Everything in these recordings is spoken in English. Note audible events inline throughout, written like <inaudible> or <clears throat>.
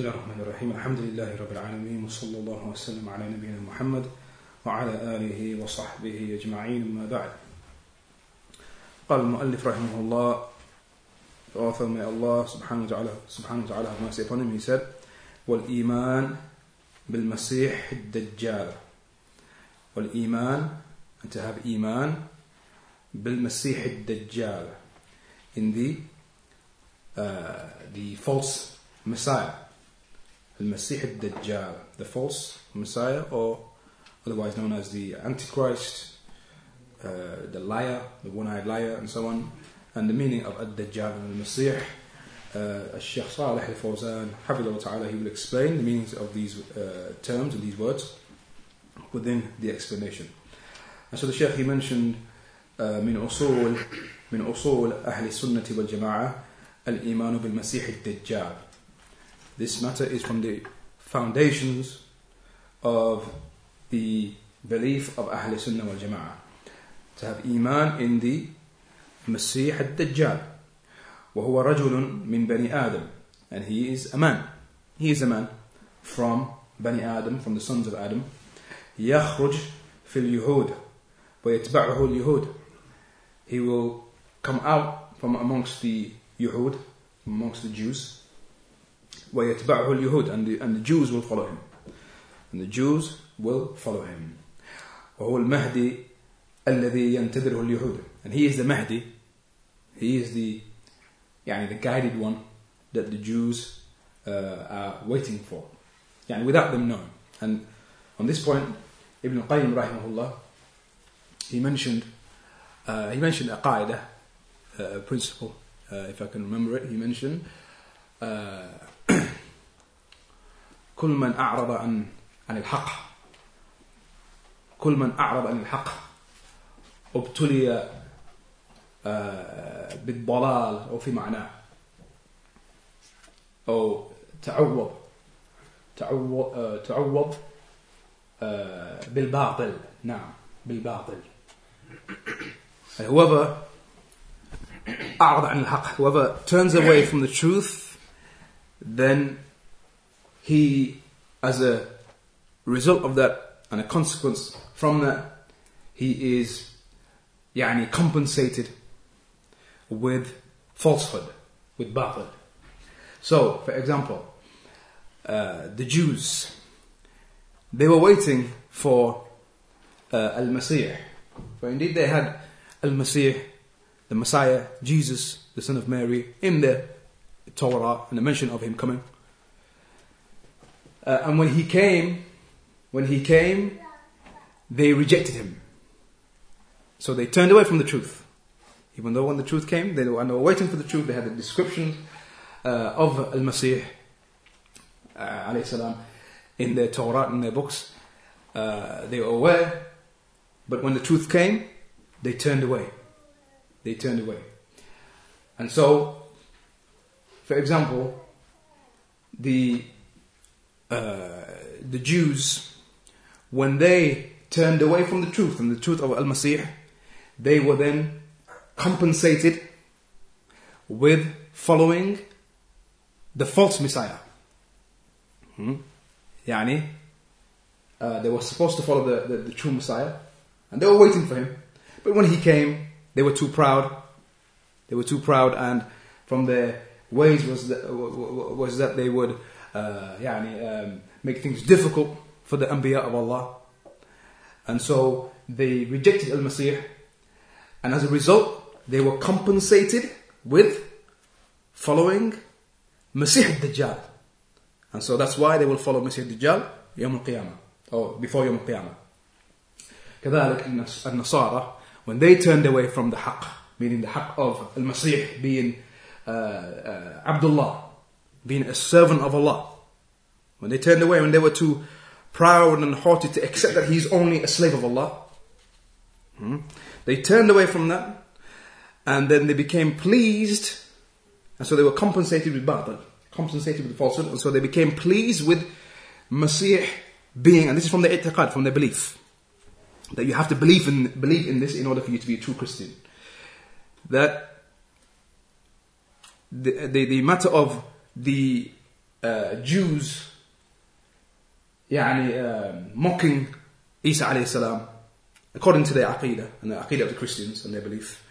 الله الرحمن الرحيم. الحمد لله رب العالمين وصلى الله وسلم على نبينا محمد وعلى آله وصحبه أجمعين. ما بعد قال المؤلف رحمه الله the author may Allah subhanahu wa ta'ala subhanahu have mercy upon him he said والإيمان بالمسيح الدجال. والإيمان and to have إيمان بالمسيح الدجال. In the uh, the false Messiah. المسيح الدجال the false Messiah or otherwise known as the Antichrist uh, the liar the one-eyed liar and so on and the meaning of الدجال and المسيح uh, Sheikh Salih al-Fawzan حفظه تعالى he will explain the meanings of these uh, terms and these words within the explanation and so the Sheikh he mentioned uh, من أصول من أصول أهل السنة والجماعة الإيمان بالمسيح الدجال This matter is from the foundations of the belief of Ahl Sunnah wal Jama'ah. To have Iman in the Masih al-Dajjal. وهو رجل من بني آدم and he is a man he is a man from بني آدم from the sons of Adam يخرج في اليهود ويتبعه اليهود he will come out from amongst the Yehud amongst the Jews وَيَتْبَعْهُ الْيُهُودِ and the, and the Jews will follow him. And the Jews will follow him. وهو المهدي الذي ينتظره اليهود. And he is the Mahdi. He is the, يعني the guided one that the Jews uh, are waiting for. يعني without them knowing. And on this point, Ibn Qayyim rahimahullah, he mentioned, uh, he mentioned a qaida, a principle, uh, if I can remember it, he mentioned, uh, كل من أعرض عن عن الحق. كل من أعرض عن الحق. ابتلي بالضلال أو في معناه. أو تعوض. تعوض تعوض بالباطل. نعم بالباطل. Whoever أعرض عن الحق. Whoever turns away from the truth then he, as a result of that and a consequence from that, he is يعني compensated with falsehood, with batil. So, for example, uh, the Jews, they were waiting for uh, Al-Masih. For indeed they had Al-Masih, the Messiah, Jesus, the son of Mary, in the Torah and the mention of him coming. Uh, and when he came, when he came, they rejected him. So they turned away from the truth. Even though when the truth came, they were, waiting for the truth. They had the description uh, of Al-Masih, uh, salam, in their Torah, in their books. Uh, they were aware, but when the truth came, they turned away. They turned away. And so, for example, the uh, the Jews, when they turned away from the truth and the truth of Al Masih, they were then compensated with following the false Messiah. Hmm? Yani, uh, they were supposed to follow the, the, the true Messiah, and they were waiting for him. But when he came, they were too proud. They were too proud, and from their ways was that, was that they would uh, يعني, um, make things difficult for the Anbiya of Allah. And so they rejected Al-Masih. And as a result, they were compensated with following Masih al-Dajjal. And so that's why they will follow Masih al-Dajjal يوم القيامة. Or before يوم القيامة. كذلك النصارى, when they turned away from the haqq, meaning the haqq of Al-Masih being uh, uh, Abdullah, being a servant of Allah. When they turned away, when they were too proud and haughty to accept that he's only a slave of Allah, hmm, they turned away from that and then they became pleased and so they were compensated with batil, compensated with falsehood, and so they became pleased with Masih being, and this is from the i'tiqad, from their belief, that you have to believe in, believe in this in order for you to be a true Christian. That the, the, the matter of the uh, Jews يعني, uh, mocking Isa alayhi salam, according to their aqidah and the aqidah of the Christians and their belief,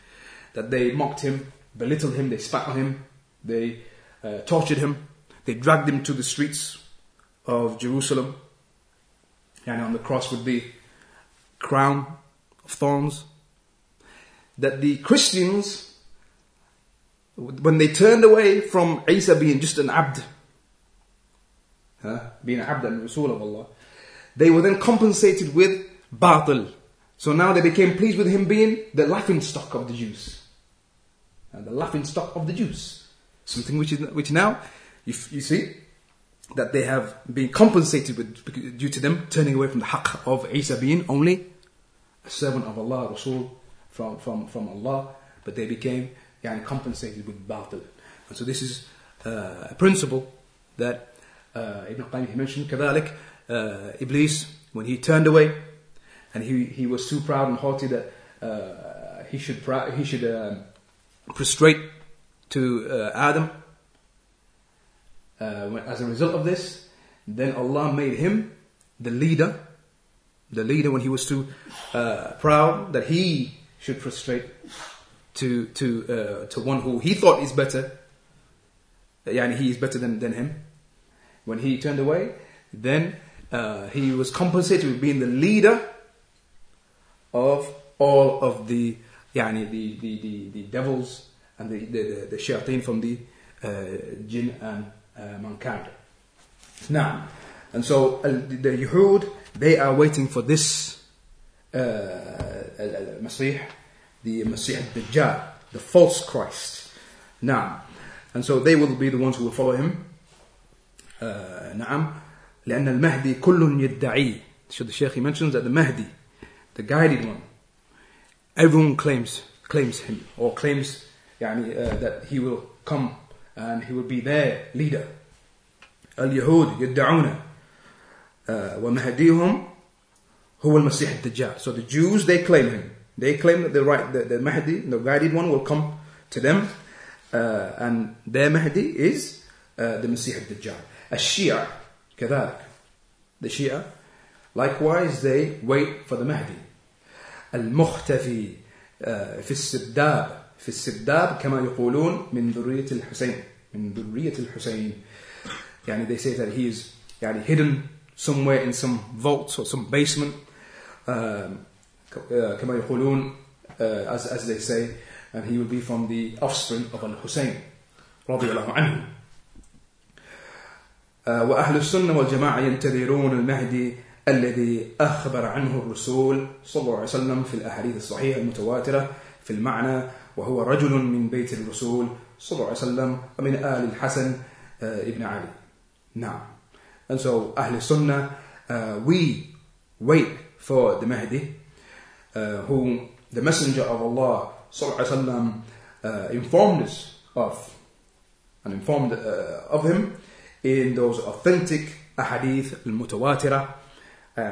that they mocked him, belittled him, they spat on him, they uh, tortured him, they dragged him to the streets of Jerusalem, and on the cross with the crown of thorns. That the Christians, when they turned away from Isa being just an abd, huh, being an abd and Rasul of Allah, they were then compensated with batil. So now they became pleased with him being the laughing stock of the Jews. And the laughing stock of the Jews. Something which is which now you, you see that they have been compensated with due to them turning away from the haqq of Isa being only a servant of Allah, Rasul from, from, from Allah, but they became yani compensated with batil. And so this is uh, a principle that uh, Ibn Qayyim mentioned. Kadalik, uh, Iblis, when he turned away and he, he was too proud and haughty that uh, he should, pra- he should um, prostrate to uh, Adam, uh, as a result of this, then Allah made him the leader. The leader, when he was too uh, proud that he should prostrate to to uh, to one who he thought is better. Yani he is better than, than him. When he turned away, then uh, he was compensated with being the leader of all of the yani the, the, the, the devils and the, the, the, the shayateen from the uh, jinn and uh, mankind. Now, and so uh, the, the Yahud, they are waiting for this uh, Masih, the Masih Dajjal, the false Christ. Now, and so they will be the ones who will follow him. Uh, نعم لأن المهدي كل يدعي so the Shaykh mentions that the Mahdi the guided one everyone claims claims him or claims يعني, uh, that he will come and he will be their leader اليهود يدعون uh, ومهديهم هو المسيح الدجال so the Jews they claim him they claim that the right the, the Mahdi the guided one will come to them uh, and their Mahdi is uh, the Masih al-Dajjal الشيعة كذلك the Shia likewise they wait for the Mahdi المختفي في السرداب في السرداب كما يقولون من ذرية الحسين من ذرية الحسين يعني they say that he is يعني hidden somewhere in some vault or some basement كما يقولون as, as they say and he will be from the offspring of Al-Hussein رضي الله عنه. وأهل السنة والجماعة ينتظرون المهدي الذي أخبر عنه الرسول صلى الله عليه وسلم في الأحاديث الصحيحة المتواترة في المعنى وهو رجل من بيت الرسول صلى الله عليه وسلم ومن آل الحسن ابن علي. نعم. And so أهل السنة uh, we wait for the Mahdi. uh, whom the messenger of Allah صلى الله عليه وسلم uh, informed us of and informed uh, of him in those authentic ahadith al-mutawatira uh,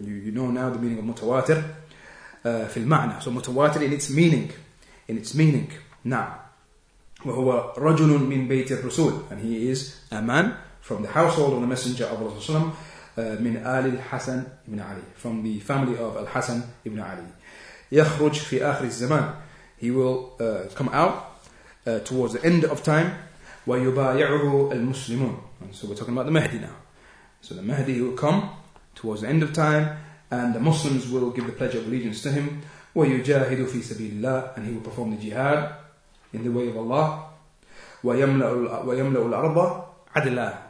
you, you know now the meaning of mutawatir uh, في المعنى so mutawatir in its meaning in its meaning now وهو رجل من بيت الرسول and he is a man from the household of the messenger of Allah uh, من آل الحسن ibn Ali from the family of Al-Hasan ibn Ali يخرج في آخر الزمان he will uh, come out uh, towards the end of time ويبايعه المسلمون and so we're talking about the Mahdi now so the Mahdi will come towards the end of time and the Muslims will give the pledge of allegiance to him ويجاهد في سبيل الله and he will perform the jihad in the way of Allah ويملأ, ويملأ الأرض عدلا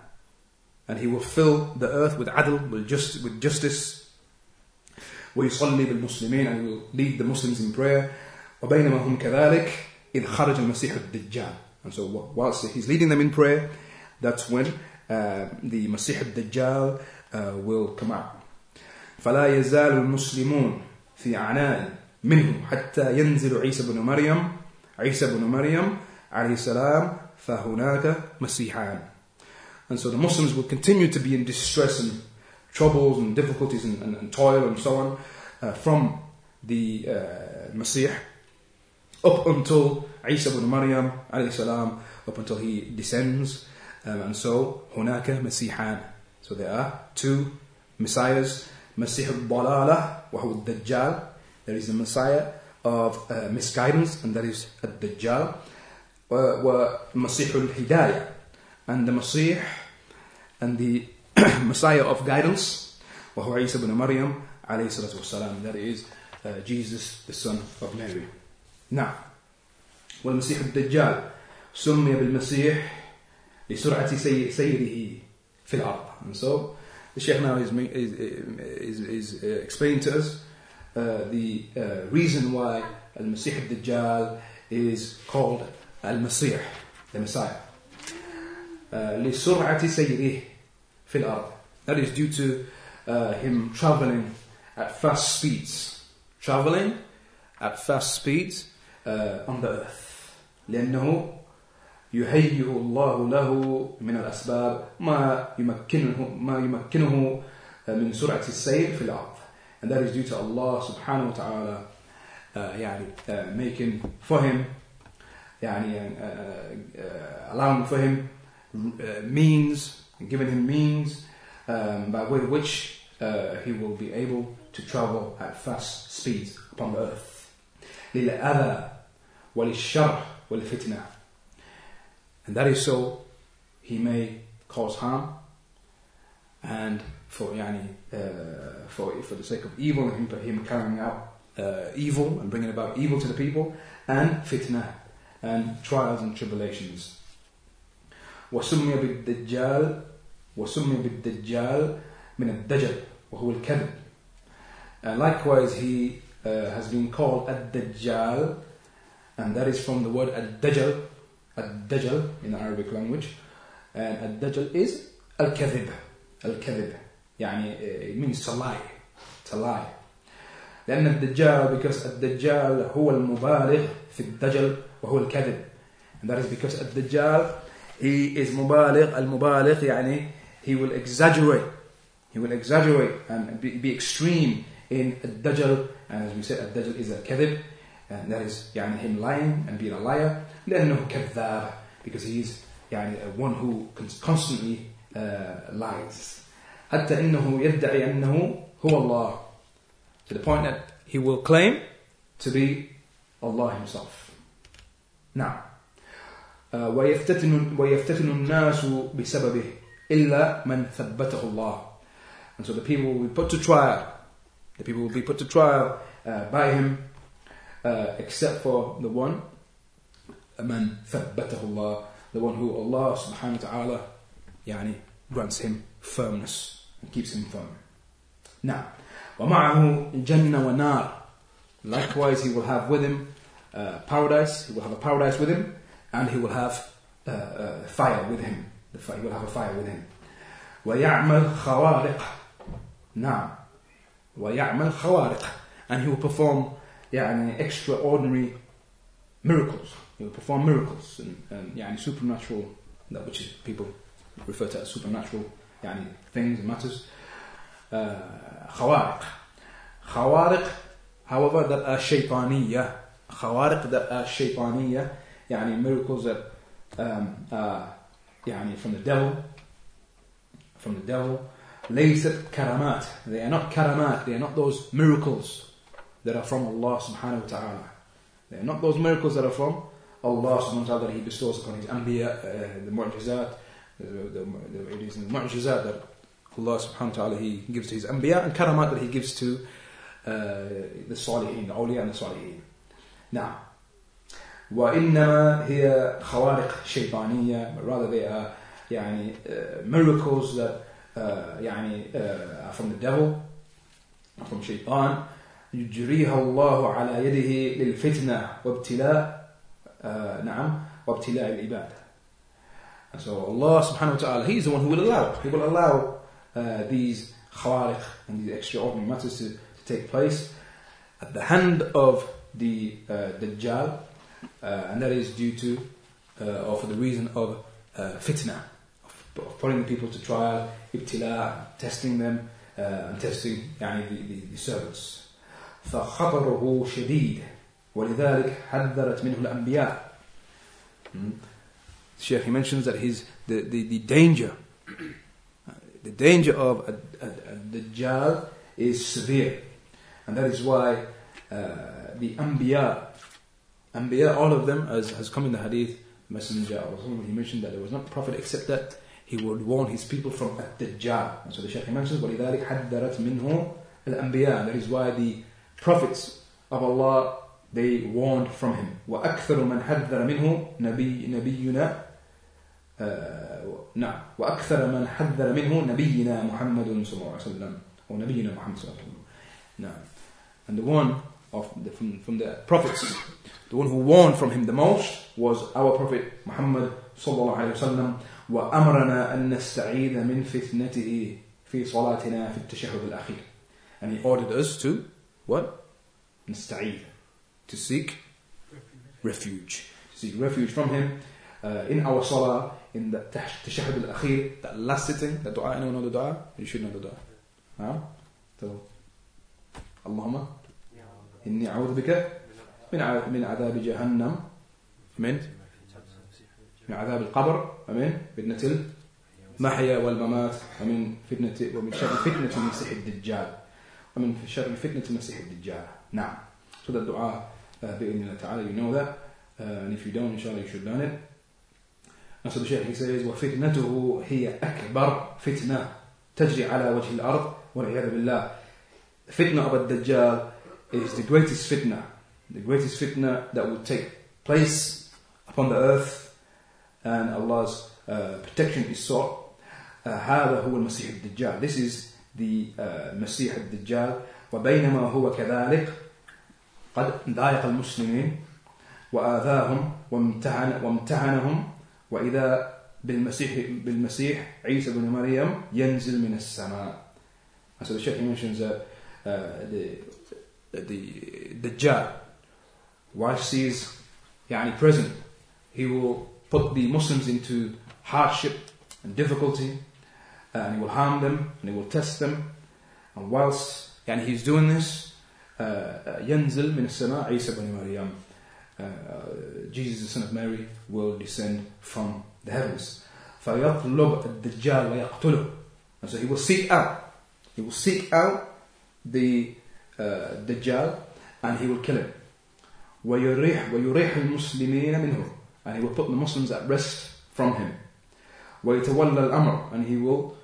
and he will fill the earth with adl, with, just, with justice ويصلي بالمسلمين and he will lead the Muslims in prayer وبينما هم كذلك إذ خرج المسيح الدجال and so whilst he's leading them in prayer that's when uh, the Masih al-Dajjal uh, will come out فلا يزال المسلمون في عناء منه حتى ينزل عيسى بن مريم عيسى بن مريم عليه السلام فهناك مسيحان and so the Muslims will continue to be in distress and troubles and difficulties and, and, and toil and so on uh, from the uh, Masih up until Isa ibn Maryam salam, up until he descends. Um, and so, هناك مسيحان. So there are two messiahs, Masih al-Dalala, وهو Dajjal. There is the messiah of uh, misguidance, and that is الدجال. al Hidayah And the Masih and the <clears throat> Messiah of guidance وهو عيسى بن مريم عليه الصلاة والسلام. That is uh, Jesus, the son of Mary. Now, والمسيح الدجال سمي بالمسيح لسرعة سيره في الأرض. And so, the Sheikh now is, is, is, is uh, explaining to us uh, the uh, reason why Al-Masih al-Dajjal is called Al-Masih, the Messiah. Uh, لسرعة سيره في الأرض. That is due to uh, him traveling at fast speeds. Traveling at fast speeds uh, on the earth. لأنه يهيئ الله له من الأسباب ما يمكنه ما يمكنه من سرعة السير في الأرض. And that is due to Allah subhanahu wa ta'ala uh, يعني, uh, making for him يعني uh, uh, allowing for him uh, means and giving him means um, by way of which uh, he will be able to travel at fast speeds upon the earth. للأذى وللشر والفتنة and that is so he may cause harm and for yani, uh, for for the sake of evil and him, him carrying out uh, evil and bringing about evil to the people and fitna and trials and tribulations وسمي بالدجال وسمي بالدجال من الدجل وهو الكذب uh, likewise he uh, has been called الدجال and that is from the word الدجل الدجل in the Arabic language. And الدجل is الكذب الكذب. يعني it means to lie to lie. لأن الدجال because الدجال هو المبالغ في الدجل وهو الكذب. And that is because الدجال he is مبالغ المبالغ يعني he will exaggerate he will exaggerate and be, be extreme in الدجل and as we said الدجل is الكذب and that is يعني him lying and being a liar لأنه كذاب because he is يعني one who constantly uh, lies حتى إنه يدعي أنه هو الله to the point that he will claim to be Allah himself now uh, ويفتتن, ويفتتن الناس بسببه إلا من ثبته الله and so the people will be put to trial the people will be put to trial uh, by him uh, except for the one من ثبته الله the one who Allah subhanahu wa ta'ala يعني grants him firmness and keeps him firm now ومعه جنة ونار likewise he will have with him uh, paradise he will have a paradise with him and he will have uh, uh, fire with him he will have a fire with him ويعمل خوارق نعم ويعمل خوارق and he will perform يعني extraordinary miracles he will perform miracles and, and يعني supernatural that which is people refer to as supernatural يعني things and matters uh, خوارق خوارق however that are شيطانية خوارق that are شيطانية يعني miracles that um, uh, يعني from the devil from the devil ليست كرامات they are not karamat they are not those miracles that are from Allah subhanahu wa ta'ala they are not those miracles that are from Allah subhanahu wa ta'ala that he bestows upon his anbiya uh, the mu'jizat the, the, the, it is the mu'jizat that Allah subhanahu wa ta'ala he gives to his anbiya and karamat that he gives to uh, the salihin the awliya and the salihin now وإنما هي خوارق شيطانية rather they are يعني uh, miracles that uh, يعني uh, from the devil from shaitan يجريها الله على يده للفتنة وابتلاء uh, نعم وابتلاء العباد and so Allah subhanahu wa ta'ala He's the one who will allow He will allow uh, these khawariq and these extraordinary matters to, to take place at the hand of the uh, Dajjal uh, and that is due to uh, or for the reason of uh, fitna of, of putting people to trial ibtila testing them uh, and testing يعني the, the, the servants فخطره شديد ولذلك حذرت منه الأنبياء Sheikh he mentions that his the, the, the danger, the danger of a, a, a Dajjal is severe. And that is why uh, the Anbiya, Anbiya, all of them, as has come in the hadith, Messenger of he mentioned that there was not prophet except that he would warn his people from Ad-Dajjal. And so the Shaykh mentions, وَلِذَلِكَ حَدَّرَتْ مِنْهُ الْأَنْبِيَاء That is why the prophets of Allah, they warned from him. وَأَكْثَرُ مَنْ حَذَّرَ مِنْهُ نبي نبينا نعم وأكثر من حذر منه نبينا محمد صلى الله عليه وسلم أو نبينا محمد صلى الله عليه وسلم نعم and the one of the, from, from the prophets the one who warned from him the most was our prophet Muhammad صلى الله عليه وسلم وأمرنا أن نستعيذ من فتنته في صلاتنا في التشهد الأخير and he ordered us to what نستعيذ to seek refuge to seek refuge from him uh, in our salah in the tashahud al-akhir, that last sitting, the dua, anyone know the dua? You should know the dua. Huh? So, Allahumma inni a'udhu bika min من عذاب جهنم. من من عذاب القبر. ومن فتنة المحيا والممات. ومن فتنة ومن شر فتنة المسيح الدجال. ومن شر فتنة المسيح الدجال. نعم. so that dua بإذن الله تعالى. You know that. uh, and if you don't inshallah you should learn it. نفس الشيخ he says وفتنته هي أكبر فتنة تجري على وجه الأرض والعياذ بالله. فتنة of الدجال is the greatest fitna the greatest fitna that will take place upon the earth and Allah's uh, protection is sought uh, هذا هو المسيح الدجال this is the uh, مسيح الدجال وبينما هو كذلك قد ضايق المسلمين وآذاهم وامتحن وامتحنهم وإذا بالمسيح بالمسيح عيسى بن مريم ينزل من السماء. So the Shaykh mentions that uh, the the Dajjal, whilst he is يعني present, he will put the Muslims into hardship and difficulty, uh, and he will harm them and he will test them. And whilst يعني he's doing this, ينزل من السماء عيسى بن مريم uh, Jesus the son of Mary will descend from the heavens فيطلب الدجال ويقتله and so he will seek out he will seek out the uh, Dajjal and he will kill him ويريح ويريح المسلمين منه and he will put the Muslims at rest from him ويتولى الأمر and he will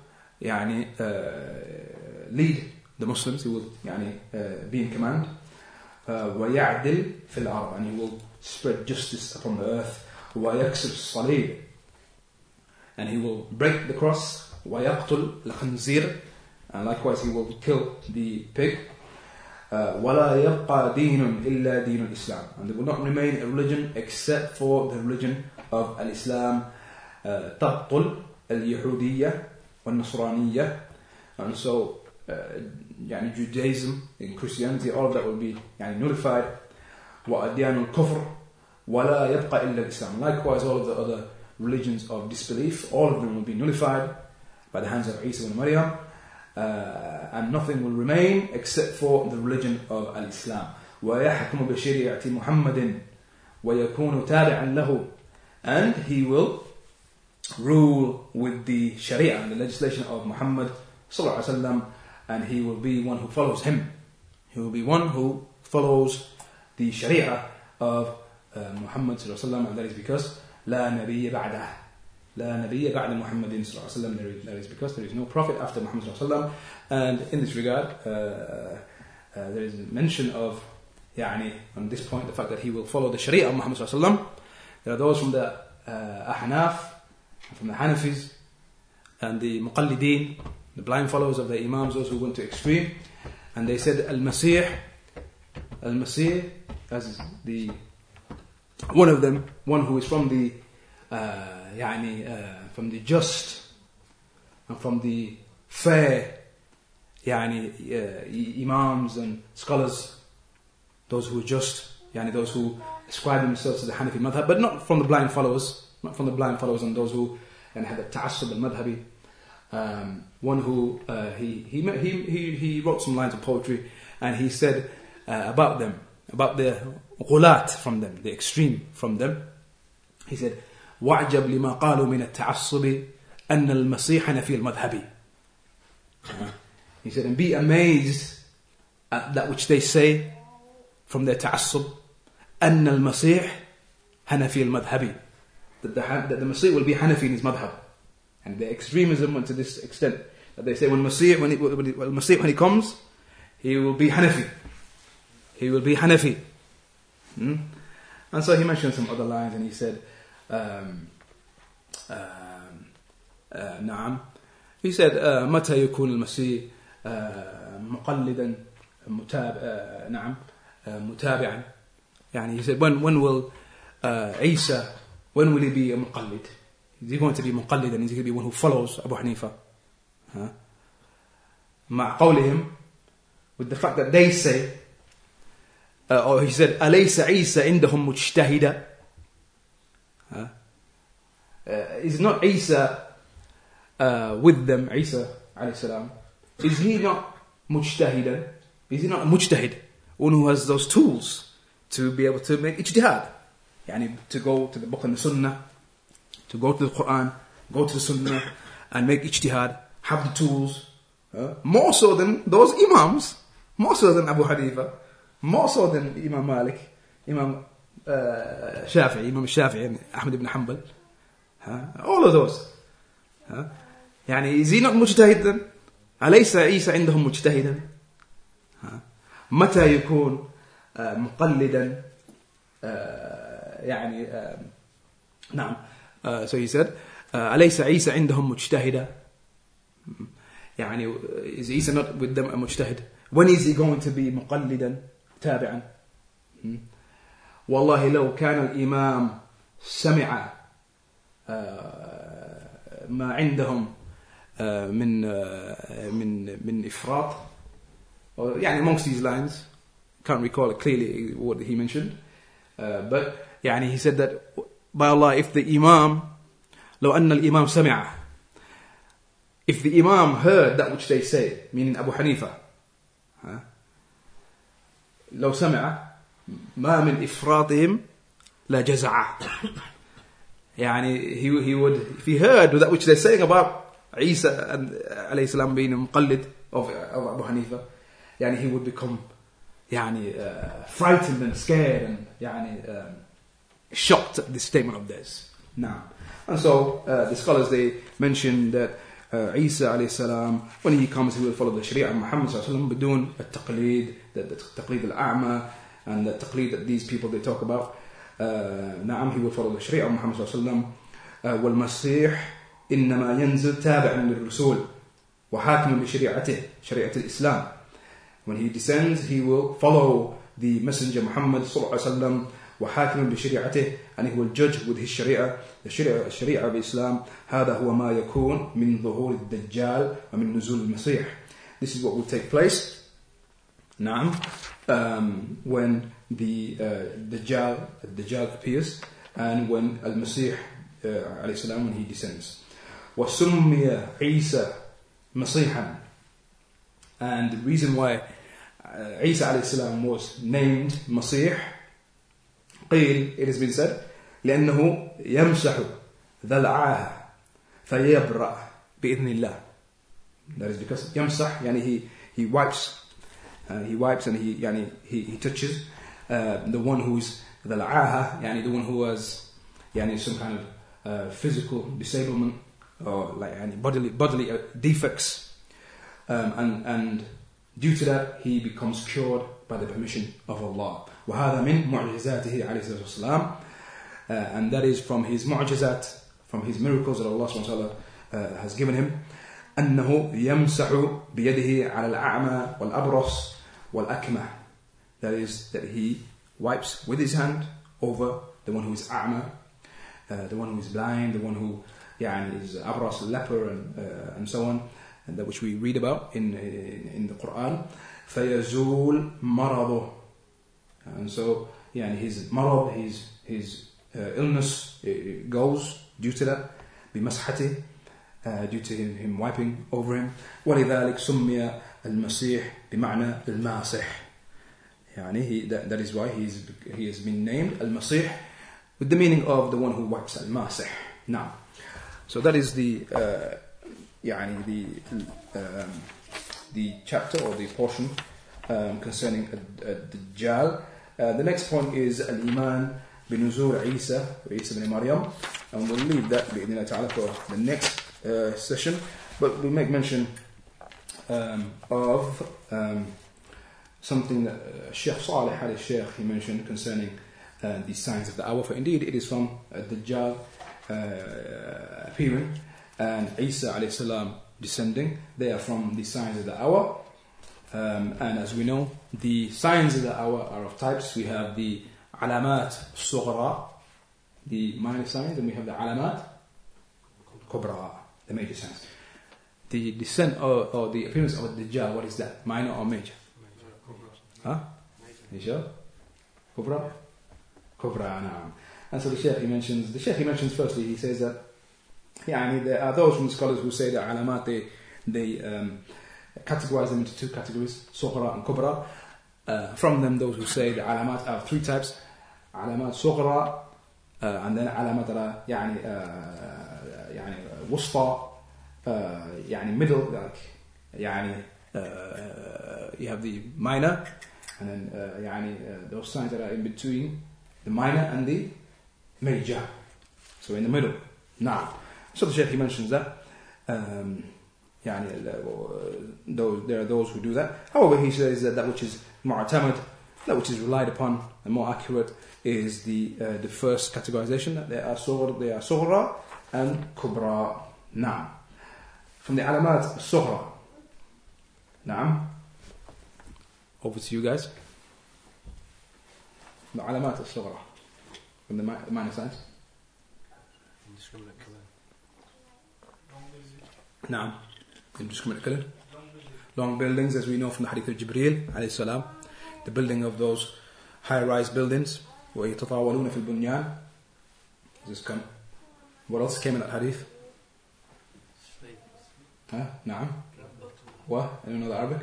يعني uh, lead the Muslims he will يعني uh, be in command ويعدل في الأرض and he will spread justice upon the earth ويكسر الصليب and he will break the cross ويقتل الخنزير and likewise he will kill the pig ولا يبقى دين إلا دين الإسلام and there will not remain a religion except for the religion of الإسلام تبطل اليهودية والنصرانية and so uh, يعني Judaism and Christianity all of that will be يعني nullified وأديان الكفر ولا يبقى إلا الإسلام likewise all of the other religions of disbelief all of them will be nullified by the hands of Isa and Maryam uh, and nothing will remain except for the religion of al-Islam ويحكم بشريعة محمد ويكون تابعا له and he will rule with the sharia and the legislation of Muhammad صلى الله عليه وسلم and he will be one who follows him. He will be one who follows the Sharia of uh, Muhammad sallallahu and that is because لا نبي بعده لا نبي بعد محمد صلى الله عليه وسلم that is because there is no prophet after Muhammad صلى الله عليه وسلم and in this regard uh, uh, there is a mention of يعني on this point the fact that he will follow the Sharia of Muhammad صلى الله عليه وسلم there are those from the uh, Ahnaf from the Hanafis and the Muqallideen the blind followers of the Imams, those who went to extreme, and they said Al-Masih, Al-Masih, as the one of them, one who is from the uh, يعني, uh, from the just and from the fair يعني, uh, Imams and scholars, those who are just, يعني, those who ascribe themselves to the Hanafi madhab, but not from the blind followers, not from the blind followers and those who and had the ta'assub al-madhabi, um, one who uh, he, he, he, he wrote some lines of poetry and he said uh, about them, about the ghulat from them, the extreme from them. He said, واعجب لما قالوا من التعصب أن المسيح نفي المذهبي He said, and be amazed at that which they say from their ta'assub, أن المسيح هنفي المذهبي. That the, that the Masih will be Hanafi in his madhab. And the extremism went to this extent that they say when Masih, when, he, when, he, when Masih, when he comes, he will be Hanafi. He will be Hanafi. Hmm? And so he mentioned some other lines and he said, um, um, uh, نعم. He said, uh, متى يكون المسيح مقلدا متابع نعم متابعا يعني he said when when will uh, Isa when will he be a muqallid is he going to be and is he going to be one who follows Abu Hanifa huh? مع قولهم with the fact that they say uh, or he said أليس عيسى عندهم مجتهدا Uh, is not Isa uh, with them, Isa alayhi salam? Is he not mujtahidan? Is he not a mujtahid? One who has those tools to be able to make ijtihad. Yani to go to the book and the sunnah, to go to the Quran, go to the sunnah, and make ijtihad, have the tools. Uh, more so than those imams, more so than Abu Hanifa, more so than Imam Malik, Imam uh, Shafi'i, Imam Shafi'i, Ahmad ibn Hanbal. Uh, all of those. Uh, يعني mujtahid then? أليس عيسى عندهم مجتهدا متى يكون مقلدا يعني نعم so he said أليس عيسى عندهم مجتهدا يعني is Isa not with them a مجتهد when is he going to be مقلدا تابعا والله لو كان الإمام سمع ما عندهم من من من إفراط يعني amongst these lines can't recall clearly what he mentioned uh, but يعني he said that by Allah if the Imam لو أن الإمام سمع if the Imam heard that which they say meaning Abu Hanifa huh? لو سمع ما من إفراطهم لجزع يعني he, he would if he heard that which they're saying about Isa alayhi salam being a muqallid of, of Abu Hanifa يعني he would become يعني uh, frightened and scared and يعني um, shocked at this statement of theirs now and so uh, the scholars they mention that uh, Isa alayhi salam when he comes he will follow the Sharia Muhammad sallallahu alayhi wa sallam بدون التقليد the, the تقليد الأعمى and the تقليد that these people they talk about uh, نعم he will follow the Sharia of Muhammad sallallahu alayhi wa sallam uh, والمسيح إنما ينزل تابعا للرسول وحاكم بشريعته شريعة الإسلام when he descends he will follow the messenger Muhammad صلى الله عليه وسلم وحاكم بشريعته and he will judge with his sharia the sharia الشريعة بالإسلام هذا هو ما يكون من ظهور الدجال ومن نزول المسيح this is what will take place نعم um, when the uh, Dajjal, the Dajjal appears and when Al-Masih uh, عليه السلام when he descends وسمي عيسى مسيحا and the reason why Isa عليه السلام was named Masih قيل it has been said لأنه يمسح ذا العاهة فيبرأ بإذن الله that is because يمسح يعني he, he wipes uh, he wipes and he يعني he, he touches uh, the one who's ذا العاهة يعني the one who has يعني some kind of uh, physical disablement or like any bodily bodily uh, defects, um, and and due to that he becomes cured by the permission of Allah. وهذا من معجزاته عليه الصلاة والسلام uh, and that is from his معجزات from his miracles that Allah subhanahu wa ta'ala uh, has given him أنه يمسح بيده على الأعمى والأبرص والأكمة that is that he wipes with his hand over the one who is أعمى uh, the one who is blind the one who يعني is abras, leper, and, uh, and so on, and that which we read about in, in, in the Quran. فيزول مرضه. And so, يعني his marad, his, his uh, illness goes due to that. بمسحته uh, due to him, him wiping over him. ولذلك سمي المسيح بمعنى الماسح. يعني he, that, that is why he's, he has been named المسيح with the meaning of the one who wipes al-masih. Now, so that is the, uh, يعني the, um, the chapter or the portion um, concerning Dajjal. Uh, the next point is al-iman بنزول عيسى عيسى بن مريم and we'll leave that بإذن الله تعالى for the next uh, session but we make mention um, of um, something that uh, Sheikh Saleh al Sheikh he mentioned concerning uh, the signs of the hour. For indeed, it is from uh, Dajjal uh, appearing and Isa alayhi salam descending. They are from the signs of the hour. Um, and as we know, the signs of the hour are of types. We have the alamat sughra, the minor signs, and we have the alamat kubra, the major signs. The descent or, or the appearance of Dajjal, what is that? Minor or major? Huh? You sure? Kubra? Kubra, no. And so the Sheikh he mentions, the Sheikh he mentions firstly, he says that, yeah, I mean, there are those from scholars who say that alamat, they, they um, categorize them into two categories, sughra and kubra. Uh, from them, those who say the alamat are three types, alamat sughra, uh, and then alamat يعني, uh, يعني uh, يعني middle, like, يعني, uh, you have the minor, and then uh, يعني, uh, those signs that are in between the minor and the major. So in the middle. Now, so the Shaykh he mentions that. Um, يعني, uh, those, there are those who do that. However, he says that that which is mu'tamad, that which is relied upon and more accurate is the uh, the first categorization that they are sughra, they are sughra and kubra. Now, from the alamat sughra. Now, over to you guys. Alamat al-sughra. From the, minor signs. Now, indiscriminate killing. Long buildings, as we know from the hadith of Jibreel, alayhi salam. The building of those high-rise buildings. وَيَتَطَاوَلُونَ فِي الْبُنْيَانِ this come? What else came in that hadith? Huh? نعم. What? Anyone know the Arabic?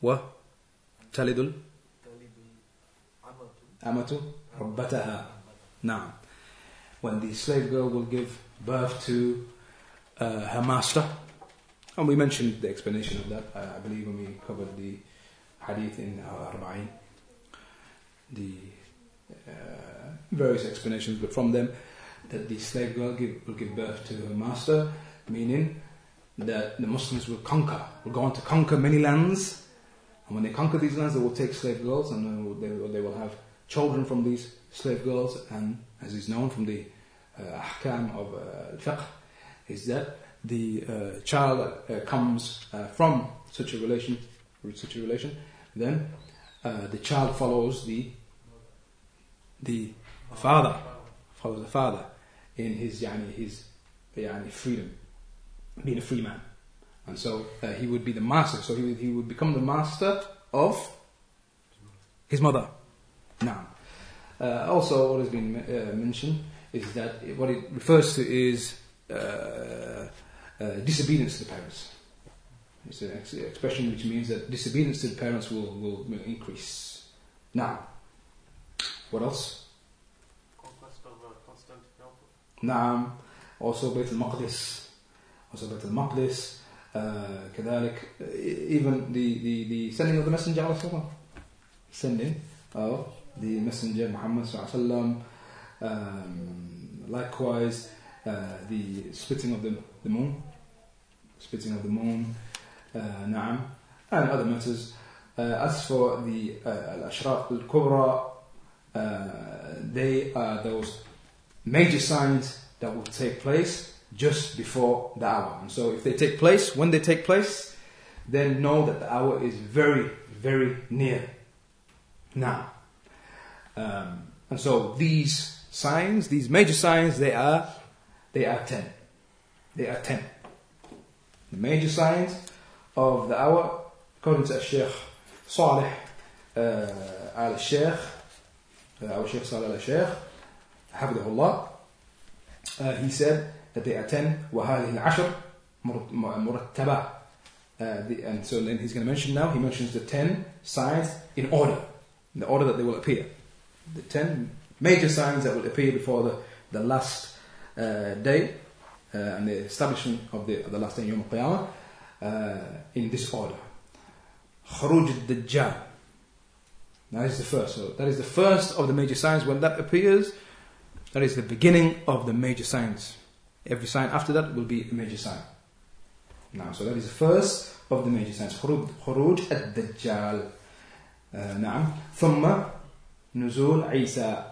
What? تلد الأمة ربتها. نعم. When the slave girl will give birth to uh, her master. And we mentioned the explanation of that, uh, I believe, when we covered the hadith in our Arba'in. The uh, various explanations, but from them, that the slave girl give, will give birth to her master, meaning that the Muslims will conquer, will go on to conquer many lands. And when they conquer these lands, they will take slave girls and they will, they will, have children from these slave girls. And as is known from the uh, ahkam of uh, fiqh, is that the uh, child uh, comes uh, from such a relation, such a relation, then uh, the child follows the the father, follows the father in his yani, his yani, freedom, being a free man. And so uh, he would be the master. So he would, he would become the master of his mother. Now, uh, also what has been uh, mentioned is that what it refers to is uh, uh, disobedience to the parents. It's an ex- expression which means that disobedience to the parents will, will, increase. Now, what else? Conquest of Constantinople. Now, also Beit al-Maqdis. وثبت المقدس uh, كذلك even the, the, the sending of the messenger of Allah, sending of the messenger Muhammad صلى um, likewise uh, the splitting of the, the moon. Splitting of the moon uh, نعم. And other matters. Uh, as for the uh, al-ashrat uh, al-kubra they are those major signs that will take place just before the hour. And so if they take place, when they take place, then know that the hour is very, very near. Now. Um, and so these signs, these major signs, they are, they are ten. They are ten. The major signs of the hour, according to Sheikh Saleh uh, al Sheikh, uh, our Sheikh Saleh al Sheikh, Hafidahullah, uh, he said that they are 10 وهذه العشر مر- مرتبة uh, the, and so then he's going to mention now he mentions the 10 signs in order in the order that they will appear the 10 major signs that will appear before the, the last uh, day uh, and the establishment of the, of the last day in Yom Qiyamah uh, in this order. Khuruj al-Dajjal. That is the first. So that is the first of the major signs. When that appears, that is the beginning of the major signs. Every sign after that will be a major sign. Now, so that is the first of the major signs. خروج خروج الدجال. Uh, نعم. ثم نزول عيسى.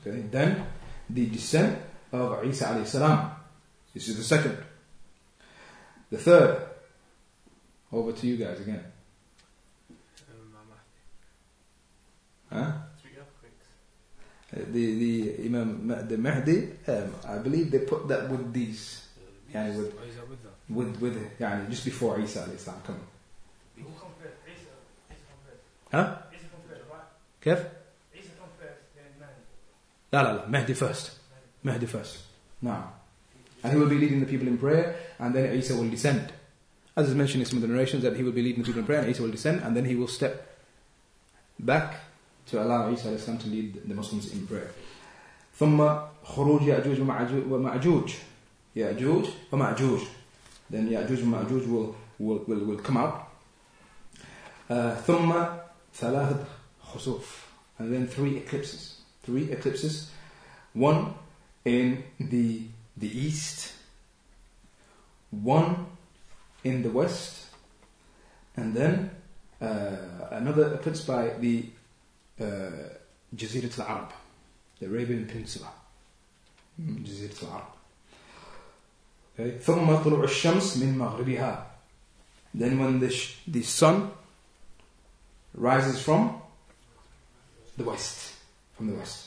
Okay. Then the descent of Isa alayhi salam. This is the second. The third. Over to you guys again. Um, Huh? Three earthquakes. Uh, The the Imam Ma- the Mahdi. Um, I believe they put that with these. يعني with Why is that with that? with with يعني just before Isa alayhi salam coming. Who compared? Isa. Isa compared. Huh? Isa compared, right? كيف؟ Isa compared, then man. لا لا لا Mahdi first. Mahdi first. نعم. And he will be leading the people in prayer, and then Isa will descend. As is mentioned in some of the narrations, that he will be leading the people in prayer, and Isa will descend, and then he will step back to allow Isa alayhi salam to lead the Muslims in prayer. ثم خروج يأجوج ومأجوج- ومأجوج يأجوج ومأجوج then يأجوج ومأجوج will, will, will, will come out uh, ثم ثلاثة خسوف and then three eclipses three eclipses one in the the east one in the west and then uh, another eclipse by the uh, Jazirat al-Arab the Arabian Peninsula Mm, جزيرة العرب. ثم طلوع الشمس من مغربها then when the, the sun rises from the west from the west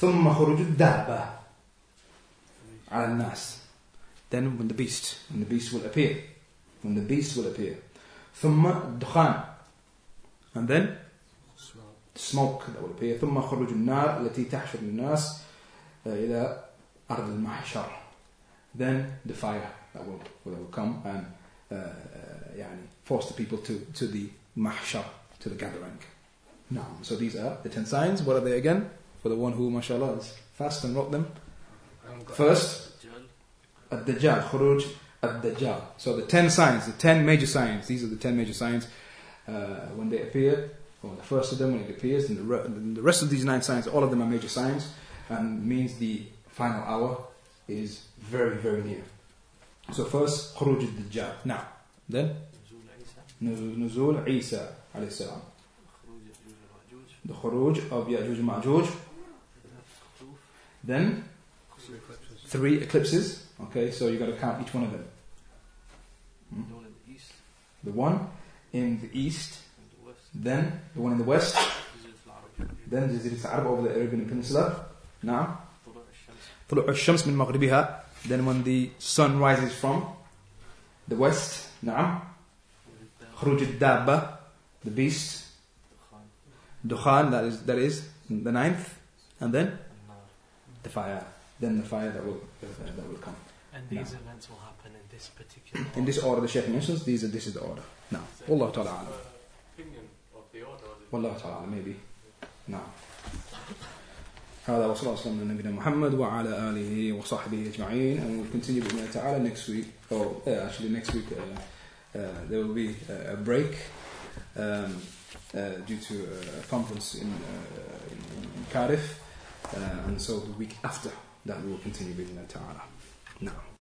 ثم خروج الدابة على الناس then when the beast when the beast will appear when the beast will appear ثم الدخان and then. smoke that will appear ثم خروج النار التي تحشر الناس uh, إلى أرض المحشر then the fire that will, that will come and uh, uh, يعني force the people to, to the mahshar to the gathering now so these are the 10 signs what are they again for the one who mashallah is fast and wrote them I haven't got First, Dajjal. الدجال خروج الدجال so the 10 signs the 10 major signs these are the 10 major signs uh, when they appear or the first of them when it appears and the, re- and the rest of these nine signs all of them are major signs and means the final hour is very very near so first خروج الدجال now then نزول عيسى. نزول عيسى عليه السلام خروج يأجوج ومأجوج. the خروج of يأجوج ومأجوج ثلاث خطوف. then Three eclipses. three eclipses okay so you got to count each one of them Hmm? The one in the east then the one in the west جزيرة العرب. then جزيرة العرب over the Arabian Peninsula نعم طلوع الشمس. طلوع الشمس من مغربها then when the sun rises from the west نعم والدابة. خروج الدابة the beast دخان. دخان that is that is the ninth and then النار. the fire then the fire that will uh, that will come And No. these events will happen in this particular in this order the Shaykh mentions these are this is the order now والله تعالى والله تعالى أعلم maybe نعم هذا وصلى الله وسلم على نبينا محمد وعلى آله وصحبه أجمعين and we'll continue بإذن الله تعالى next week oh yeah, actually next week uh, uh, there will be uh, a break um, uh, due to a conference in, uh, in, in Cardiff uh, and so the week after that we will continue بإذن الله تعالى نعم